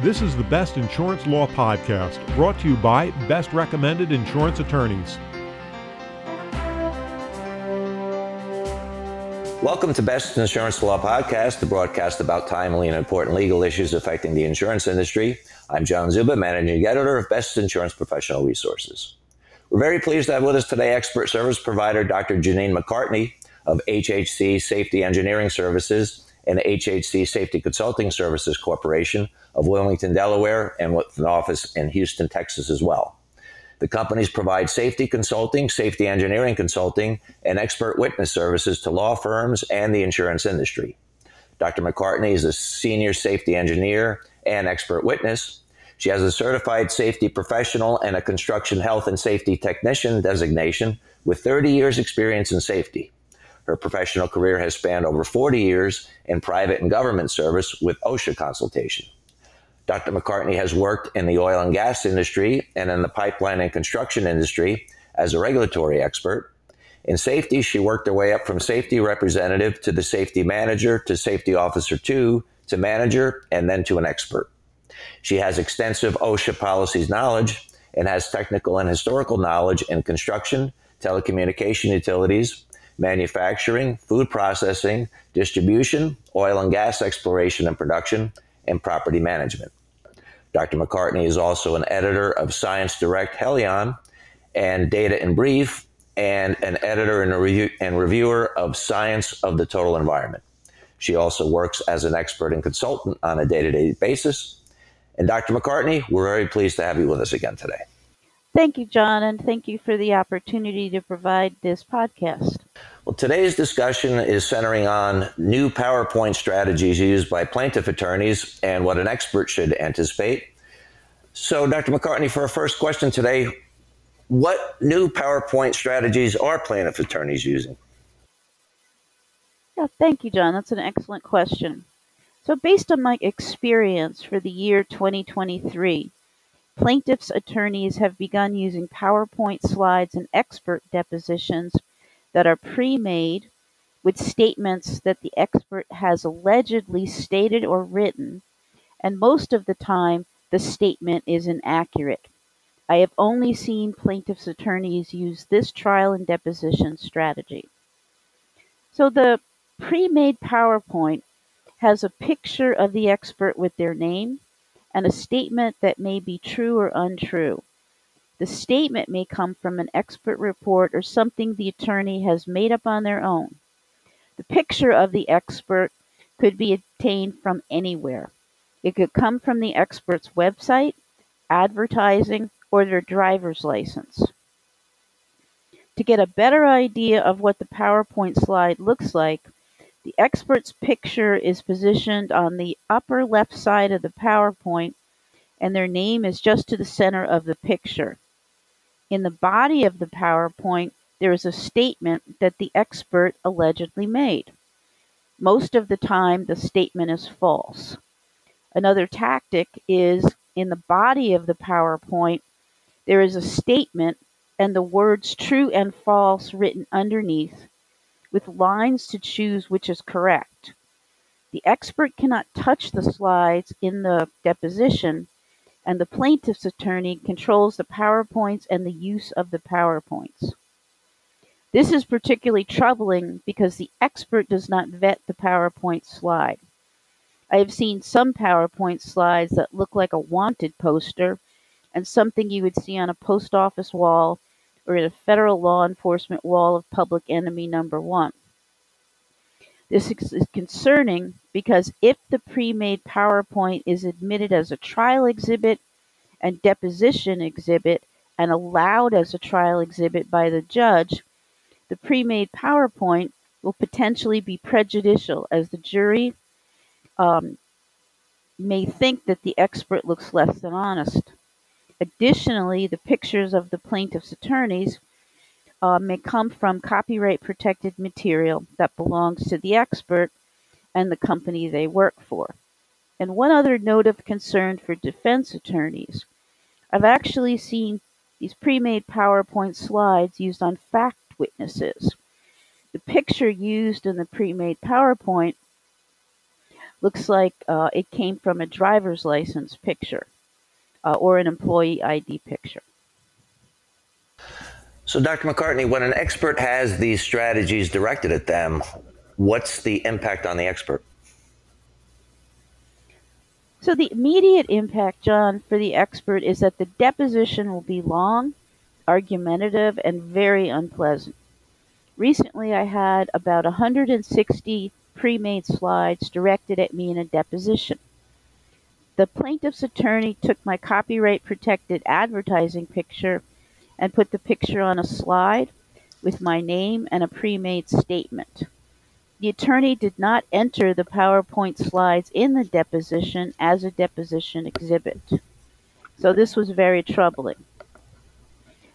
This is the Best Insurance Law Podcast, brought to you by Best Recommended Insurance Attorneys. Welcome to Best Insurance Law Podcast, the broadcast about timely and important legal issues affecting the insurance industry. I'm John Zuba, managing editor of Best Insurance Professional Resources. We're very pleased to have with us today expert service provider Dr. Janine McCartney of HHC Safety Engineering Services and HHC Safety Consulting Services Corporation of Wilmington, Delaware, and with an office in Houston, Texas as well. The companies provide safety consulting, safety engineering consulting, and expert witness services to law firms and the insurance industry. Dr. McCartney is a senior safety engineer and expert witness. She has a certified safety professional and a construction health and safety technician designation with 30 years experience in safety. Her professional career has spanned over 40 years in private and government service with OSHA consultation. Dr. McCartney has worked in the oil and gas industry and in the pipeline and construction industry as a regulatory expert. In safety, she worked her way up from safety representative to the safety manager to safety officer two to manager and then to an expert. She has extensive OSHA policies knowledge and has technical and historical knowledge in construction, telecommunication utilities, manufacturing, food processing, distribution, oil and gas exploration and production, and property management. Dr. McCartney is also an editor of Science Direct Heliyon and Data in Brief, and an editor and, review- and reviewer of Science of the Total Environment. She also works as an expert and consultant on a day to day basis. And Dr. McCartney, we're very pleased to have you with us again today. Thank you, John, and thank you for the opportunity to provide this podcast. Well, today's discussion is centering on new PowerPoint strategies used by plaintiff attorneys and what an expert should anticipate. So, Dr. McCartney, for our first question today, what new PowerPoint strategies are plaintiff attorneys using? Yeah, thank you, John. That's an excellent question. So, based on my experience for the year 2023, Plaintiffs' attorneys have begun using PowerPoint slides and expert depositions that are pre-made with statements that the expert has allegedly stated or written, and most of the time the statement is inaccurate. I have only seen plaintiffs' attorneys use this trial and deposition strategy. So the pre-made PowerPoint has a picture of the expert with their name, and a statement that may be true or untrue. The statement may come from an expert report or something the attorney has made up on their own. The picture of the expert could be obtained from anywhere. It could come from the expert's website, advertising, or their driver's license. To get a better idea of what the PowerPoint slide looks like, the expert's picture is positioned on the upper left side of the PowerPoint and their name is just to the center of the picture. In the body of the PowerPoint, there is a statement that the expert allegedly made. Most of the time, the statement is false. Another tactic is in the body of the PowerPoint, there is a statement and the words true and false written underneath with lines to choose which is correct. The expert cannot touch the slides in the deposition, and the plaintiff's attorney controls the PowerPoints and the use of the PowerPoints. This is particularly troubling because the expert does not vet the PowerPoint slide. I have seen some PowerPoint slides that look like a wanted poster and something you would see on a post office wall or in a federal law enforcement wall of public enemy number one. This is concerning because if the pre-made PowerPoint is admitted as a trial exhibit and deposition exhibit and allowed as a trial exhibit by the judge, the pre-made PowerPoint will potentially be prejudicial as the jury um, may think that the expert looks less than honest. Additionally, the pictures of the plaintiff's attorneys may come from copyright protected material that belongs to the expert and the company they work for. And one other note of concern for defense attorneys I've actually seen these pre made PowerPoint slides used on fact witnesses. The picture used in the pre made PowerPoint Looks like uh, it came from a driver's license picture uh, or an employee ID picture. So, Dr. McCartney, when an expert has these strategies directed at them, what's the impact on the expert? So, the immediate impact, John, for the expert is that the deposition will be long, argumentative, and very unpleasant. Recently, I had about 160 pre made slides directed at me in a deposition. The plaintiff's attorney took my copyright protected advertising picture and put the picture on a slide with my name and a pre made statement. The attorney did not enter the PowerPoint slides in the deposition as a deposition exhibit. So this was very troubling.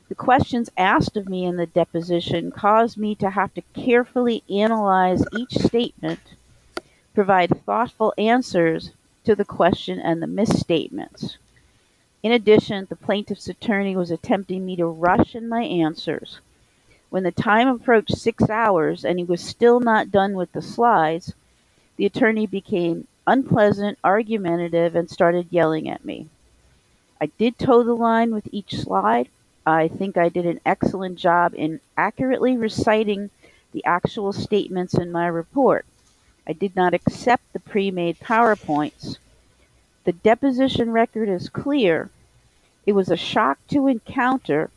The questions asked of me in the deposition caused me to have to carefully analyze each statement, provide thoughtful answers to the question and the misstatements. In addition, the plaintiff's attorney was attempting me to rush in my answers. When the time approached six hours and he was still not done with the slides, the attorney became unpleasant, argumentative, and started yelling at me. I did toe the line with each slide. I think I did an excellent job in accurately reciting the actual statements in my report. I did not accept the pre made PowerPoints. The deposition record is clear. It was a shock to encounter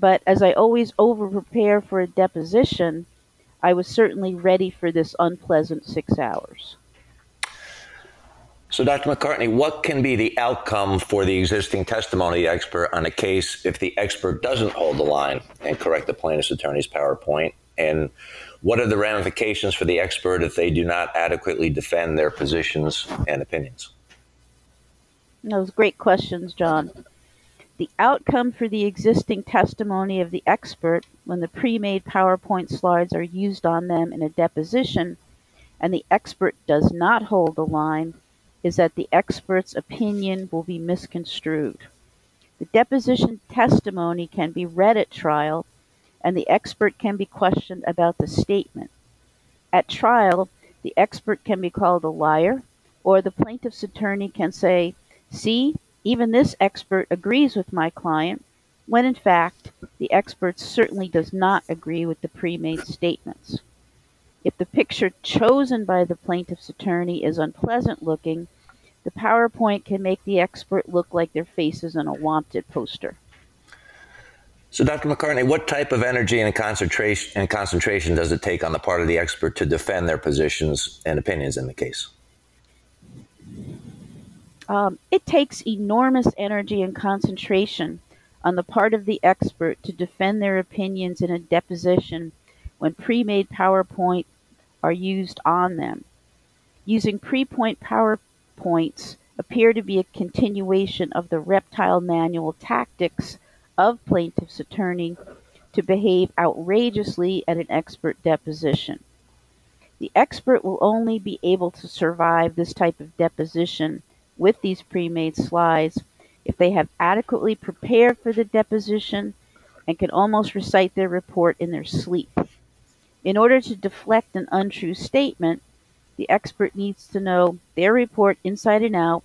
but as I always over prepare for a deposition, I was certainly ready for this unpleasant six hours. So, Dr. McCartney, what can be the outcome for the existing testimony expert on a case if the expert doesn't hold the line and correct the plaintiff's attorney's PowerPoint? And what are the ramifications for the expert if they do not adequately defend their positions and opinions? Those great questions, John. The outcome for the existing testimony of the expert when the pre-made PowerPoint slides are used on them in a deposition and the expert does not hold the line is that the expert's opinion will be misconstrued. The deposition testimony can be read at trial and the expert can be questioned about the statement. At trial, the expert can be called a liar or the plaintiff's attorney can say, see, even this expert agrees with my client, when in fact the expert certainly does not agree with the pre-made statements. If the picture chosen by the plaintiff's attorney is unpleasant looking, the PowerPoint can make the expert look like their face is on a wanted poster. So, Dr. McCartney, what type of energy and concentration and concentration does it take on the part of the expert to defend their positions and opinions in the case? Um, it takes enormous energy and concentration on the part of the expert to defend their opinions in a deposition when pre-made PowerPoint are used on them. Using pre-point PowerPoints appear to be a continuation of the reptile manual tactics of plaintiff's attorney to behave outrageously at an expert deposition. The expert will only be able to survive this type of deposition with these pre-made slides if they have adequately prepared for the deposition and can almost recite their report in their sleep. In order to deflect an untrue statement, the expert needs to know their report inside and out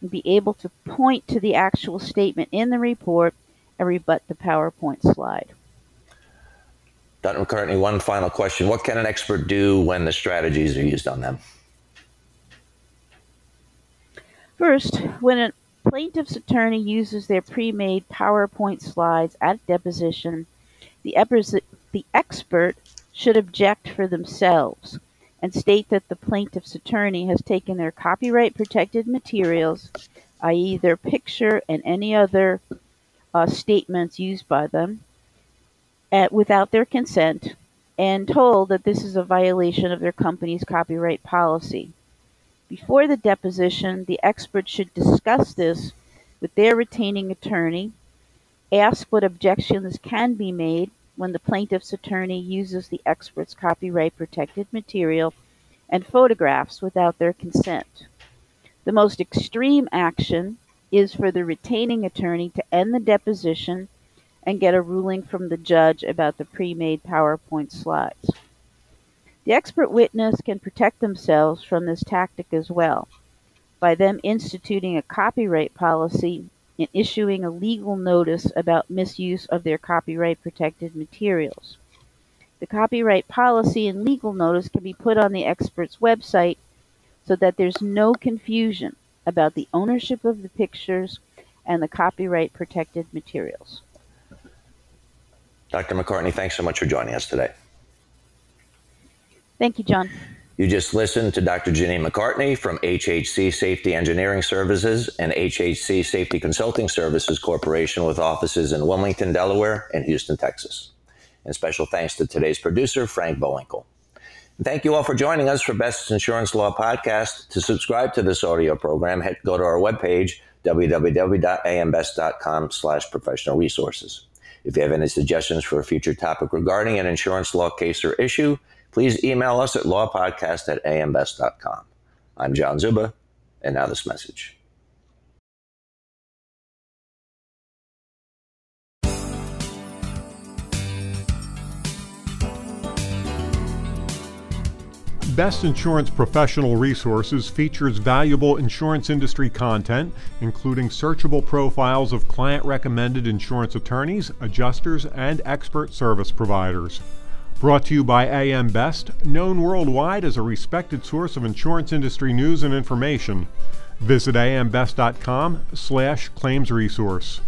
and be able to point to the actual statement in the report and rebut the PowerPoint slide. Dr. McCartney, one final question. What can an expert do when the strategies are used on them? First, when a plaintiff's attorney uses their pre-made PowerPoint slides at deposition, the, the expert should object for themselves and state that the plaintiff's attorney has taken their copyright protected materials, i.e., their picture and any other uh, statements used by them, at, without their consent, and told that this is a violation of their company's copyright policy. Before the deposition, the expert should discuss this with their retaining attorney, ask what objections can be made when the plaintiff's attorney uses the expert's copyright protected material and photographs without their consent. The most extreme action is for the retaining attorney to end the deposition and get a ruling from the judge about the pre made PowerPoint slides. The expert witness can protect themselves from this tactic as well by them instituting a copyright policy and issuing a legal notice about misuse of their copyright protected materials. The copyright policy and legal notice can be put on the expert's website so that there's no confusion about the ownership of the pictures and the copyright protected materials. Dr. McCartney, thanks so much for joining us today. Thank you, John. You just listened to Dr. Janine McCartney from HHC Safety Engineering Services and HHC Safety Consulting Services Corporation with offices in Wilmington, Delaware, and Houston, Texas. And special thanks to today's producer, Frank Bowinkle. Thank you all for joining us for Best Insurance Law Podcast. To subscribe to this audio program, go to our webpage, www.ambest.com slash professional resources. If you have any suggestions for a future topic regarding an insurance law case or issue, please email us at lawpodcast at ambest.com. I'm John Zuba, and now this message. Best Insurance Professional Resources features valuable insurance industry content, including searchable profiles of client recommended insurance attorneys, adjusters, and expert service providers. Brought to you by AM Best, known worldwide as a respected source of insurance industry news and information. Visit ambest.com slash claims resource.